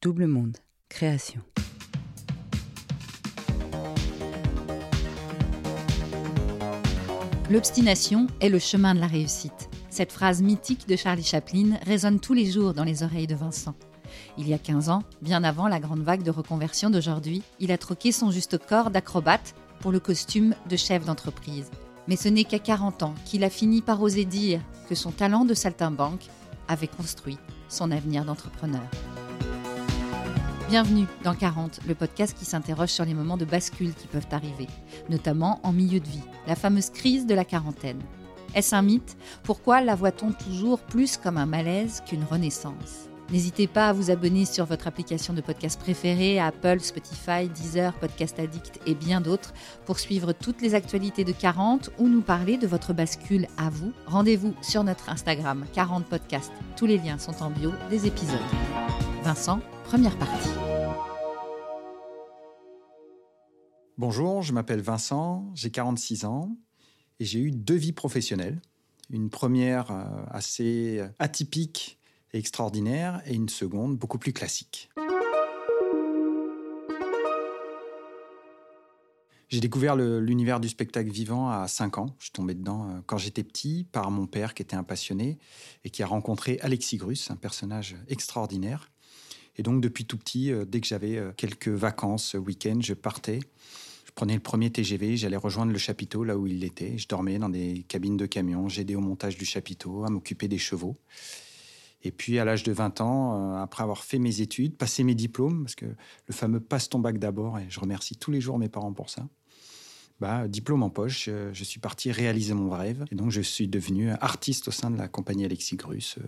Double Monde, création. L'obstination est le chemin de la réussite. Cette phrase mythique de Charlie Chaplin résonne tous les jours dans les oreilles de Vincent. Il y a 15 ans, bien avant la grande vague de reconversion d'aujourd'hui, il a troqué son juste corps d'acrobate pour le costume de chef d'entreprise. Mais ce n'est qu'à 40 ans qu'il a fini par oser dire que son talent de saltimbanque avait construit son avenir d'entrepreneur. Bienvenue dans 40, le podcast qui s'interroge sur les moments de bascule qui peuvent arriver, notamment en milieu de vie, la fameuse crise de la quarantaine. Est-ce un mythe? Pourquoi la voit-on toujours plus comme un malaise qu'une renaissance? N'hésitez pas à vous abonner sur votre application de podcast préférée, Apple, Spotify, Deezer, Podcast Addict et bien d'autres pour suivre toutes les actualités de 40 ou nous parler de votre bascule à vous. Rendez-vous sur notre Instagram 40 Podcast. Tous les liens sont en bio des épisodes. Vincent, première partie. Bonjour, je m'appelle Vincent, j'ai 46 ans et j'ai eu deux vies professionnelles. Une première euh, assez atypique et extraordinaire et une seconde beaucoup plus classique. J'ai découvert l'univers du spectacle vivant à 5 ans. Je suis tombé dedans euh, quand j'étais petit par mon père qui était un passionné et qui a rencontré Alexis Grus, un personnage extraordinaire. Et donc depuis tout petit, euh, dès que j'avais quelques vacances, week-end, je partais. Prenais le premier TGV, j'allais rejoindre le chapiteau là où il était. Je dormais dans des cabines de camions, j'aidais au montage du chapiteau, à m'occuper des chevaux. Et puis à l'âge de 20 ans, euh, après avoir fait mes études, passé mes diplômes, parce que le fameux passe ton bac d'abord, et je remercie tous les jours mes parents pour ça. Bah, diplôme en poche, euh, je suis parti réaliser mon rêve. Et donc je suis devenu artiste au sein de la compagnie Alexis Grus, euh,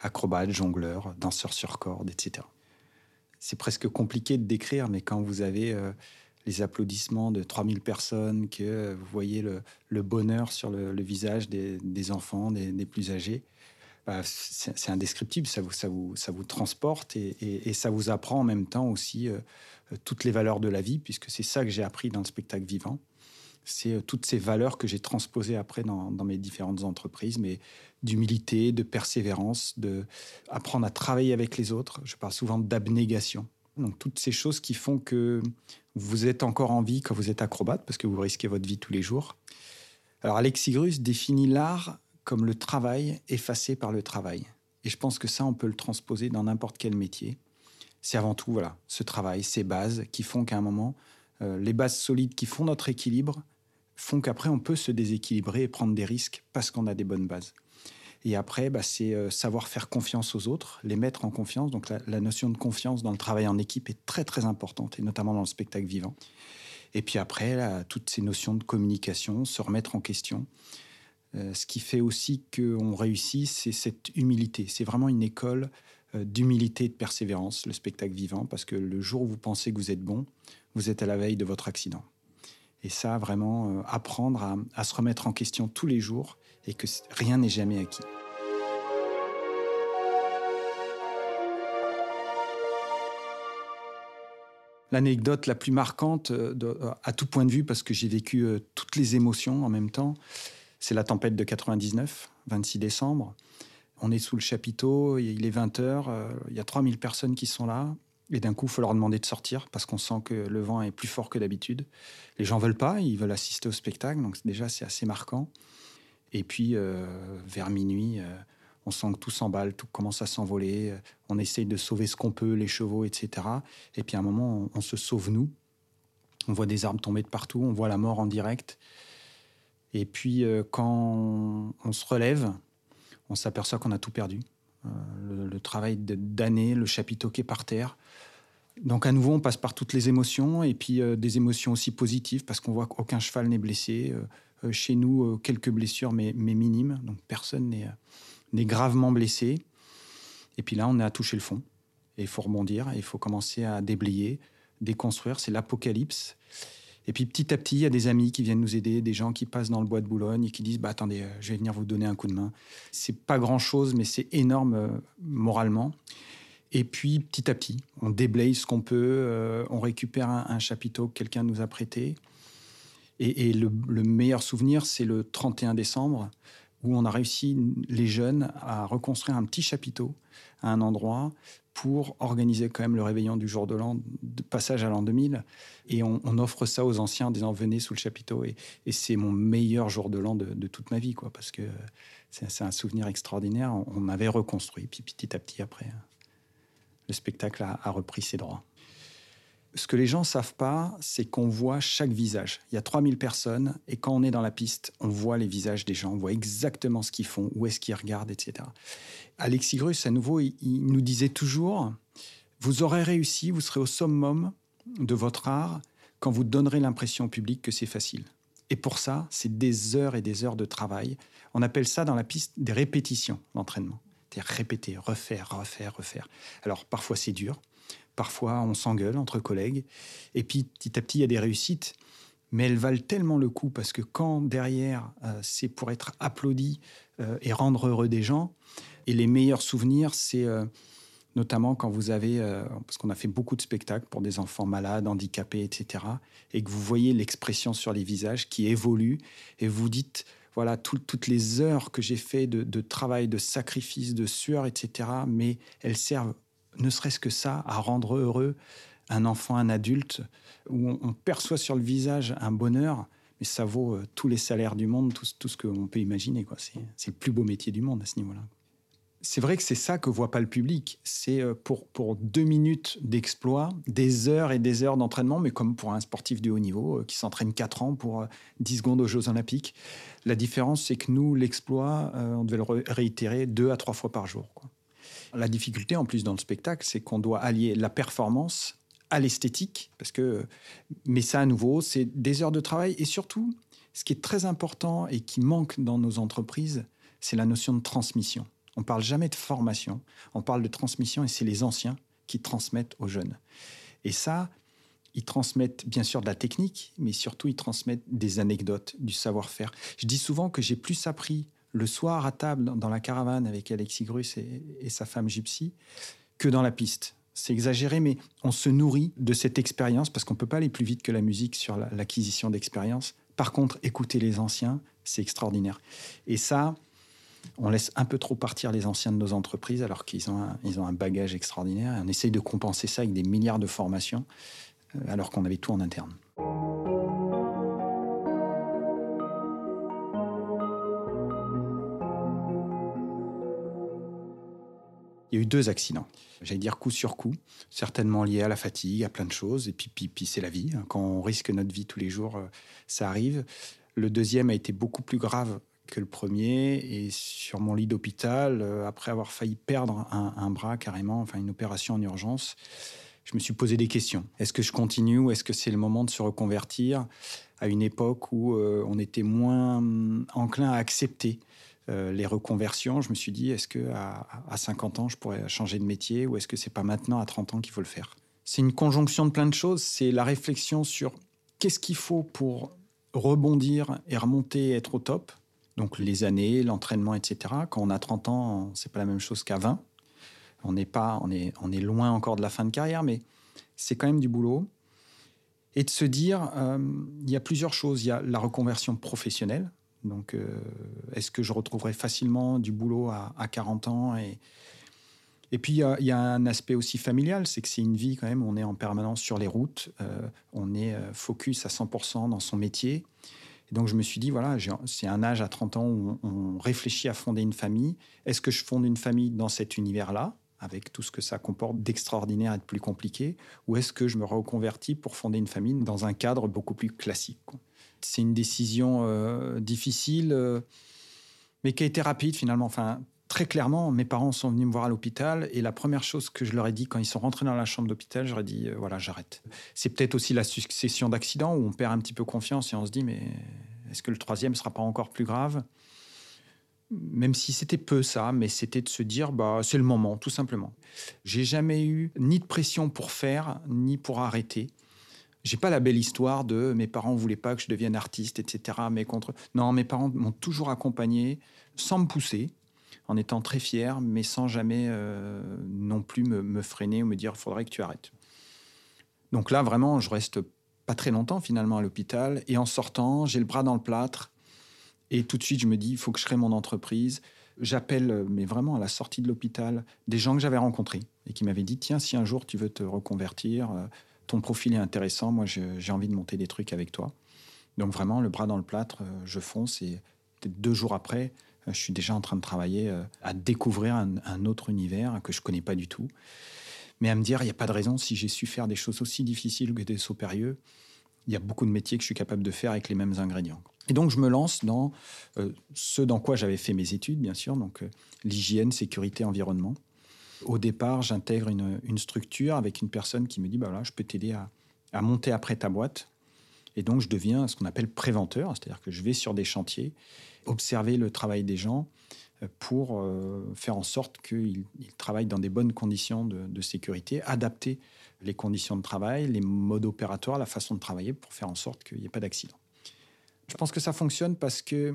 acrobate, jongleur, danseur sur corde, etc. C'est presque compliqué de décrire, mais quand vous avez les applaudissements de 3000 personnes, que vous voyez le, bonheur sur le, visage des, enfants, des, plus âgés, bah, c'est indescriptible, ça vous, transporte et, ça vous apprend en même temps aussi euh, toutes les valeurs de la vie, puisque c'est ça que j'ai appris dans le spectacle vivant. C'est euh, toutes ces valeurs que j'ai transposées après dans, dans mes différentes entreprises, mais d'humilité, de persévérance, de à travailler avec les autres. Je parle souvent d'abnégation. Donc toutes ces choses qui font que vous êtes encore en vie quand vous êtes acrobate, parce que vous risquez votre vie tous les jours. Alors Alexis Grus définit l'art comme le travail effacé par le travail. Et je pense que ça, on peut le transposer dans n'importe quel métier. C'est avant tout voilà, ce travail, ces bases qui font qu'à un moment, euh, les bases solides qui font notre équilibre font qu'après, on peut se déséquilibrer et prendre des risques parce qu'on a des bonnes bases. Et après, bah, c'est euh, savoir faire confiance aux autres, les mettre en confiance. Donc la, notion de confiance dans le travail en équipe est très très importante, et notamment dans le spectacle vivant. Et puis après, toutes ces notions de communication, se remettre en question. Euh, ce qui fait aussi qu'on réussit, c'est cette humilité. C'est vraiment une école euh, d'humilité et de persévérance, le spectacle vivant, parce que le jour où vous pensez que vous êtes bon, vous êtes à la veille de votre accident. Et ça, vraiment, apprendre à se remettre en question tous les jours et que rien n'est jamais acquis. L'anecdote la plus marquante, euh, euh, à tout point de vue, parce que j'ai vécu euh, toutes les émotions en même temps, c'est la tempête de 99, 26 décembre. On est sous le chapiteau, il est 20h, il y a 3000 personnes qui sont là. Et d'un coup, il faut leur demander de sortir parce qu'on sent que le vent est plus fort que d'habitude. Les gens veulent pas, ils veulent assister au spectacle, donc déjà c'est assez marquant. Et puis euh, vers minuit, euh, on sent que tout s'emballe, tout commence à s'envoler. euh, On essaye de sauver ce qu'on peut, les chevaux, etc. Et puis à un moment, on, se sauve nous. On voit des arbres tomber de partout, on voit la mort en direct. Et puis quand on se relève, on s'aperçoit qu'on a tout perdu. Le, le travail d'années, le chapiteau qui est par terre. Donc à nouveau, on passe par toutes les émotions et puis euh, des émotions aussi positives parce qu'on voit qu'aucun cheval n'est blessé. Euh, euh, chez nous, quelques blessures, mais, minimes. Donc personne n'est gravement blessé. Et puis là, on est à toucher le fond. Et il faut rebondir, et il faut commencer à déblayer, déconstruire. C'est l'apocalypse. Et puis petit à petit, il y a des amis qui viennent nous aider, des gens qui passent dans le bois de Boulogne et qui disent bah, Attendez, je vais venir vous donner un coup de main. C'est pas grand chose, mais c'est énorme moralement. Et puis petit à petit, on déblaye ce qu'on peut, euh, on récupère un, chapiteau que quelqu'un nous a prêté. Et, le, le meilleur souvenir, c'est le 31 décembre, où on a réussi, les jeunes, à reconstruire un petit chapiteau à un endroit pour organiser quand même le réveillon du jour de l'an, de passage à l'an 2000. Et on, offre ça aux anciens en disant venez sous le chapiteau. Et, c'est mon meilleur jour de l'an de, toute ma vie, quoi, parce que c'est un souvenir extraordinaire. On, avait reconstruit, puis petit à petit après, le spectacle a repris ses droits ce que les gens savent pas, c'est qu'on voit chaque visage. Il y a 3000 personnes et quand on est dans la piste, on voit les visages des gens, on voit exactement ce qu'ils font, où est-ce qu'ils regardent, etc. Alexis Grus, à nouveau, il, nous disait toujours, vous aurez réussi, vous serez au summum de votre art quand vous donnerez l'impression au public que c'est facile. Et pour ça, c'est des heures et des heures de travail. On appelle ça dans la piste des répétitions, l'entraînement. C'est-à-dire répéter, refaire, refaire, refaire. Alors parfois c'est dur, Parfois, on s'engueule entre collègues. Et puis, petit à petit, il y a des réussites. Mais elles valent tellement le coup parce que quand derrière, euh, c'est pour être applaudi euh, et rendre heureux des gens, et les meilleurs souvenirs, c'est euh, notamment quand vous avez, parce qu'on a fait beaucoup de spectacles pour des enfants malades, handicapés, etc., et que vous voyez l'expression sur les visages qui évolue, et vous dites, voilà, toutes les heures que j'ai fait de, travail, de sacrifice, de sueur, etc., mais elles servent ne serait-ce que ça, à rendre heureux un enfant, un adulte, où on, perçoit sur le visage un bonheur, mais ça vaut euh, tous les salaires du monde, tout, tout ce qu'on peut imaginer. C'est le plus beau métier du monde à ce niveau-là. C'est vrai que c'est ça que voit pas le public. C'est euh, pour, deux minutes d'exploit, des heures et des heures d'entraînement, mais comme pour un sportif de haut niveau euh, qui s'entraîne quatre ans pour 10 secondes aux Jeux Olympiques. La différence, c'est que nous, l'exploit, on devait le réitérer deux à trois fois par jour. La difficulté en plus dans le spectacle, c'est qu'on doit allier la performance à l'esthétique, parce que, mais ça à nouveau, c'est des heures de travail et surtout, ce qui est très important et qui manque dans nos entreprises, c'est la notion de transmission. On parle jamais de formation, on parle de transmission et c'est les anciens qui transmettent aux jeunes. Et ça, ils transmettent bien sûr de la technique, mais surtout ils transmettent des anecdotes, du savoir-faire. Je dis souvent que j'ai plus appris le soir à table dans la caravane avec Alexis Grus et, sa femme Gypsy que dans la piste. C'est exagéré, mais on se nourrit de cette expérience parce qu'on ne peut pas aller plus vite que la musique sur l'acquisition d'expérience. Par contre, écouter les anciens, c'est extraordinaire. Et ça, on laisse un peu trop partir les anciens de nos entreprises alors qu'ils ont, ont un bagage extraordinaire. On essaye de compenser ça avec des milliards de formations euh, alors qu'on avait tout en interne. Il y a eu deux accidents. J'allais dire coup sur coup, certainement liés à la fatigue, à plein de choses. Et puis, puis, c'est la vie. Quand on risque notre vie tous les jours, euh, ça arrive. Le deuxième a été beaucoup plus grave que le premier. Et sur mon lit d'hôpital, euh, après avoir failli perdre un, bras carrément, enfin une opération en urgence, je me suis posé des questions. Est-ce que je continue ou est-ce que c'est le moment de se reconvertir à une époque où euh, on était moins hum, enclin à accepter euh, les reconversions, je me suis dit, est-ce que à, 50 ans, je pourrais changer de métier ou est-ce que c'est pas maintenant, à 30 ans, qu'il faut le faire? C'est une conjonction de plein de choses. C'est la réflexion sur qu'est-ce qu'il faut pour rebondir et remonter et être au top. Donc les années, l'entraînement, etc. Quand on a 30 ans, c'est pas la même chose qu'à 20. On n'est pas, on est, on est loin encore de la fin de carrière, mais c'est quand même du boulot. Et de se dire, euh, il y a plusieurs choses. Il y a la reconversion professionnelle. Donc, euh, est-ce que je retrouverai facilement du boulot à, 40 ans et, et puis, il y, a un aspect aussi familial, c'est que c'est une vie quand même, on est en permanence sur les routes, euh, on est focus à 100% dans son métier. Et donc, je me suis dit, voilà, c'est un âge à 30 ans où on, réfléchit à fonder une famille. Est-ce que je fonde une famille dans cet univers-là, avec tout ce que ça comporte d'extraordinaire et de plus compliqué, ou est-ce que je me reconvertis pour fonder une famille dans un cadre beaucoup plus classique c'est une décision euh, difficile, euh, mais qui a été rapide finalement. Enfin, très clairement, mes parents sont venus me voir à l'hôpital et la première chose que je leur ai dit quand ils sont rentrés dans la chambre d'hôpital, j'aurais dit euh, voilà, j'arrête. C'est peut-être aussi la succession d'accidents où on perd un petit peu confiance et on se dit mais est-ce que le troisième sera pas encore plus grave? Même si c'était peu ça, mais c'était de se dire bah c'est le moment tout simplement. J'ai jamais eu ni de pression pour faire ni pour arrêter. J'ai pas la belle histoire de mes parents voulaient pas que je devienne artiste, etc. Mais contre. Non, mes parents m'ont toujours accompagné sans me pousser, en étant très fier, mais sans jamais euh, non plus me, freiner ou me dire faudrait que tu arrêtes. Donc là, vraiment, je reste pas très longtemps finalement à l'hôpital. Et en sortant, j'ai le bras dans le plâtre. Et tout de suite, je me dis, il faut que je crée mon entreprise. J'appelle, mais vraiment à la sortie de l'hôpital, des gens que j'avais rencontrés et qui m'avaient dit, tiens, si un jour tu veux te reconvertir, euh, ton profil est intéressant, moi j'ai envie de monter des trucs avec toi. Donc vraiment, le bras dans le plâtre, euh, je fonce et deux jours après, euh, je suis déjà en train de travailler à découvrir un, autre univers que je connais pas du tout. Mais à me dire, il n'y a pas de raison, si j'ai su faire des choses aussi difficiles que des sauts périlleux, il y a beaucoup de métiers que je suis capable de faire avec les mêmes ingrédients. Et donc, je me lance dans euh, ce dans quoi j'avais fait mes études, bien sûr, donc euh, l'hygiène, sécurité, environnement. Au départ, j'intègre une, structure avec une personne qui me dit, bah voilà, je peux t'aider à, monter après ta boîte. Et donc, je deviens ce qu'on appelle préventeur, c'est-à-dire que je vais sur des chantiers, observer le travail des gens euh, pour faire en sorte qu'ils travaillent dans des bonnes conditions de, sécurité, adapter les conditions de travail, les modes opératoires, la façon de travailler pour faire en sorte qu'il n'y ait pas d'accident. Je pense que ça fonctionne parce que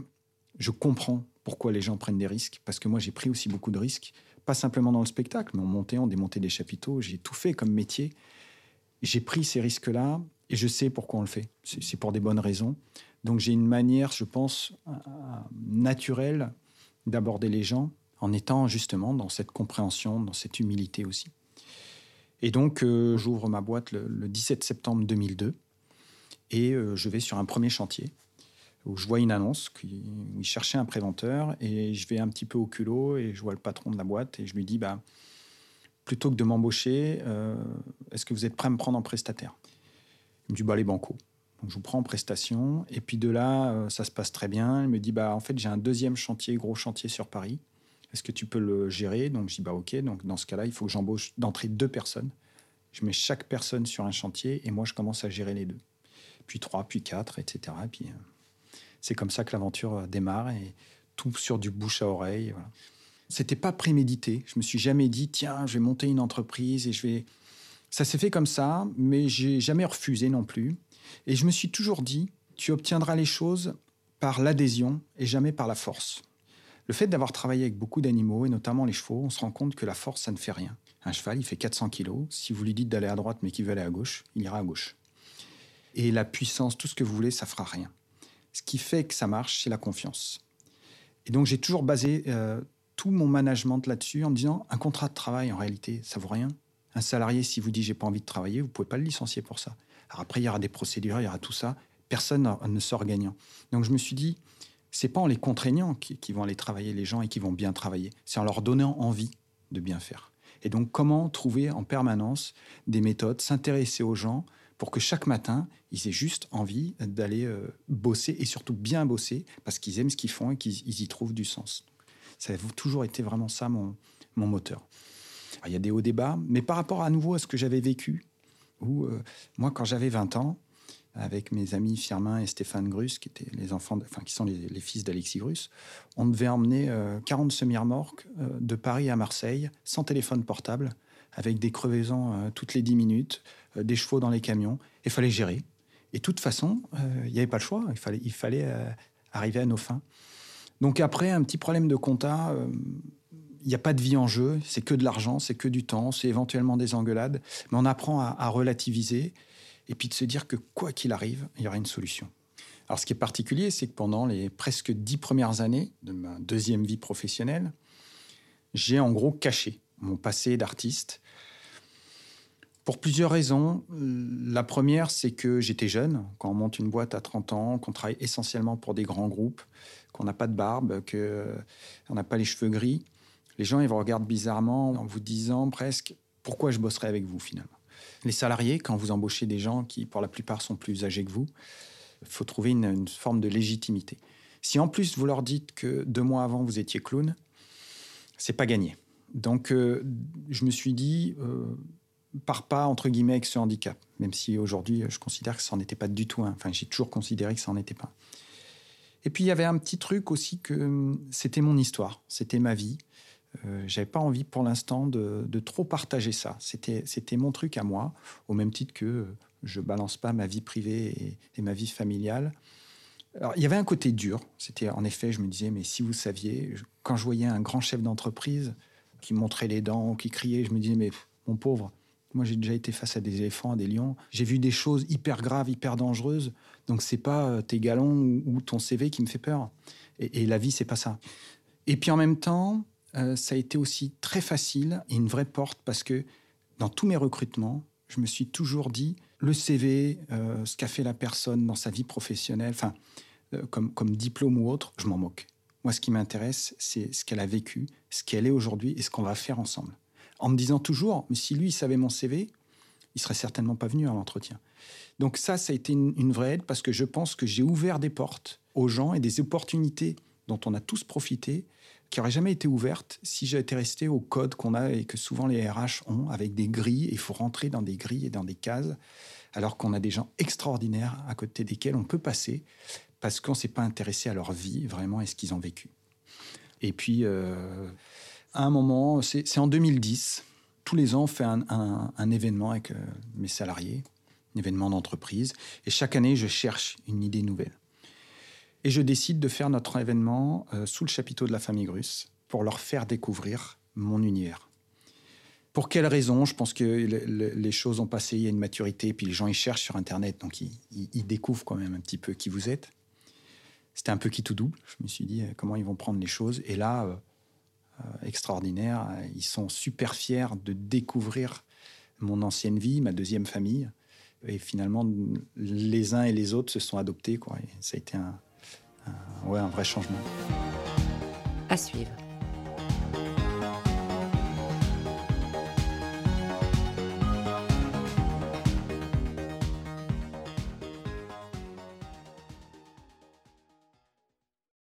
je comprends pourquoi les gens prennent des risques, parce que moi j'ai pris aussi beaucoup de risques, pas simplement dans le spectacle, mais on montait, on démontait des chapiteaux, j'ai tout fait comme métier. J'ai pris ces risques-là et je sais pourquoi on le fait. C'est pour des bonnes raisons. Donc j'ai une manière, je pense, naturelle d'aborder les gens en étant justement dans cette compréhension, dans cette humilité aussi. Et donc euh, j'ouvre ma boîte le, 17 septembre 2002 et euh, je vais sur un premier chantier où je vois une annonce qui, où il cherchait un préventeur et je vais un petit peu au culot et je vois le patron de la boîte et je lui dis bah, plutôt que de m'embaucher, euh, est-ce que vous êtes prêt à me prendre en prestataire? Il me dit bah, les. Donc je vous prends en prestation et puis de là, euh, ça se passe très bien. Il me dit bah, en fait, j'ai un deuxième chantier, gros chantier sur Paris. Est-ce que tu peux le gérer? Donc je dis bah, ok. Donc dans ce cas-là, il faut que j'embauche d'entrée deux personnes. Je mets chaque personne sur un chantier et moi, je commence à gérer les deux. Puis trois, puis quatre, etc. Et puis. Euh, c'est comme ça que l'aventure euh, démarre et tout sur du bouche à oreille. C'était pas prémédité. Je me suis jamais dit tiens, je vais monter une entreprise et je vais. Ça s'est fait comme ça, mais j'ai jamais refusé non plus. Et je me suis toujours dit tu obtiendras les choses par l'adhésion et jamais par la force. Le fait d'avoir travaillé avec beaucoup d'animaux, et notamment les chevaux, on se rend compte que la force, ça ne fait rien. Un cheval, il fait 400 kilos. Si vous lui dites d'aller à droite, mais qu'il veut aller à gauche, il ira à gauche. Et la puissance, tout ce que vous voulez, ça fera rien. Ce qui fait que ça marche, c'est la confiance. Et donc, j'ai toujours basé euh, tout mon management là-dessus en me disant un contrat de travail, en réalité, ça vaut rien. Un salarié, si vous dit j'ai pas envie de travailler, vous pouvez pas le licencier pour ça. Alors après, il y aura des procédures, il y aura tout ça. Personne ne sort gagnant. Donc, je me suis dit, c'est pas en les contraignant qui, vont aller travailler les gens et qui vont bien travailler. C'est en leur donnant envie de bien faire. Et donc, comment trouver en permanence des méthodes, s'intéresser aux gens, pour que chaque matin, ils aient juste envie d'aller euh, bosser et surtout bien bosser parce qu'ils aiment ce qu'ils font et qu'ils y trouvent du sens. Ça a toujours été vraiment ça mon, mon moteur. Il y a des hauts débats, mais par rapport à nouveau à ce que j'avais vécu, où euh, moi, quand j'avais 20 ans, avec mes amis Firmin et Stéphane Grus, qui étaient les enfants, enfin qui sont les, fils d'Alexis Grus, on devait emmener 40 euh, semi-remorques de Paris à Marseille sans téléphone portable, avec des crevaisons toutes les 10 minutes, euh, des chevaux dans les camions. Il fallait gérer. Et de toute façon, euh, il n'y avait pas le choix. Il fallait, il fallait euh, arriver à nos fins. Donc après, un petit problème de compta, il n'y a pas de vie en jeu, c'est que de l'argent, c'est que du temps, c'est éventuellement des engueulades, mais on apprend à, relativiser et puis de se dire que quoi qu'il arrive, il y aura une solution. Alors ce qui est particulier, c'est que pendant les presque dix premières années de ma deuxième vie professionnelle, j'ai en gros caché mon passé d'artiste pour plusieurs raisons. La première, c'est que j'étais jeune. Quand on monte une boîte à 30 ans, qu'on travaille essentiellement pour des grands groupes, qu'on n'a pas de barbe, qu'on n'a pas les cheveux gris, les gens ils vous regardent bizarrement en vous disant presque pourquoi je bosserai avec vous finalement? Les salariés, quand vous embauchez des gens qui pour la plupart sont plus âgés que vous, il faut trouver une, forme de légitimité. Si en plus vous leur dites que deux mois avant vous étiez clown, c'est pas gagné. Donc euh, je me suis dit, euh, part pas, entre guillemets, avec ce handicap. Même si aujourd'hui, je considère que ça n'en était pas du tout Enfin, j'ai toujours considéré que ça n'en était pas. Et puis, il y avait un petit truc aussi que hum, c'était mon histoire, c'était ma vie. Euh, j'avais pas envie pour l'instant de, trop partager ça. C'était, mon truc à moi, au même titre que je balance pas ma vie privée et, ma vie familiale. Alors, il y avait un côté dur. C'était en effet, je me disais, mais si vous saviez, quand je voyais un grand chef d'entreprise qui montrait les dents, qui criait, je me disais, mais mon pauvre, moi, j'ai déjà été face à des éléphants, à des lions. J'ai vu des choses hyper graves, hyper dangereuses. Donc, c'est pas euh, tes galons ou ton CV qui me fait peur. Et, la vie, c'est pas ça. Et puis en même temps, euh, ça a été aussi très facile et une vraie porte parce que dans tous mes recrutements, je me suis toujours dit le CV, euh, ce qu'a fait la personne dans sa vie professionnelle, enfin, euh, comme, diplôme ou autre, je m'en moque. Moi, ce qui m'intéresse, c'est ce qu'elle a vécu, ce qu'elle est aujourd'hui et ce qu'on va faire ensemble. En me disant toujours, mais si lui, il savait mon CV, il serait certainement pas venu à l'entretien. Donc ça, ça a été une, vraie aide parce que je pense que j'ai ouvert des portes aux gens et des opportunités dont on a tous profité, qui n'auraient jamais été ouvertes si j'étais resté au code qu'on a et que souvent les RH ont, avec des grilles. Il faut rentrer dans des grilles et dans des cases, alors qu'on a des gens extraordinaires à côté desquels on peut passer parce qu'on ne s'est pas intéressé à leur vie vraiment et ce qu'ils ont vécu. Et puis, euh, à un moment, c'est en 2010, tous les ans, on fait un, événement avec euh, mes salariés, un événement d'entreprise, et chaque année, je cherche une idée nouvelle. Et je décide de faire notre événement euh, sous le chapiteau de la famille Grusse pour leur faire découvrir mon univers. Pour quelles raisons Je pense que les choses ont passé, il y a une maturité, puis les gens ils cherchent sur Internet, donc ils, découvrent quand même un petit peu qui vous êtes. C'était un peu qui tout double. Je me suis dit euh, comment ils vont prendre les choses? Et là, euh, extraordinaire. Ils sont super fiers de découvrir mon ancienne vie, ma deuxième famille. Et finalement, les uns et les autres se sont adoptés. Ça a été un, ouais, un vrai changement. À suivre.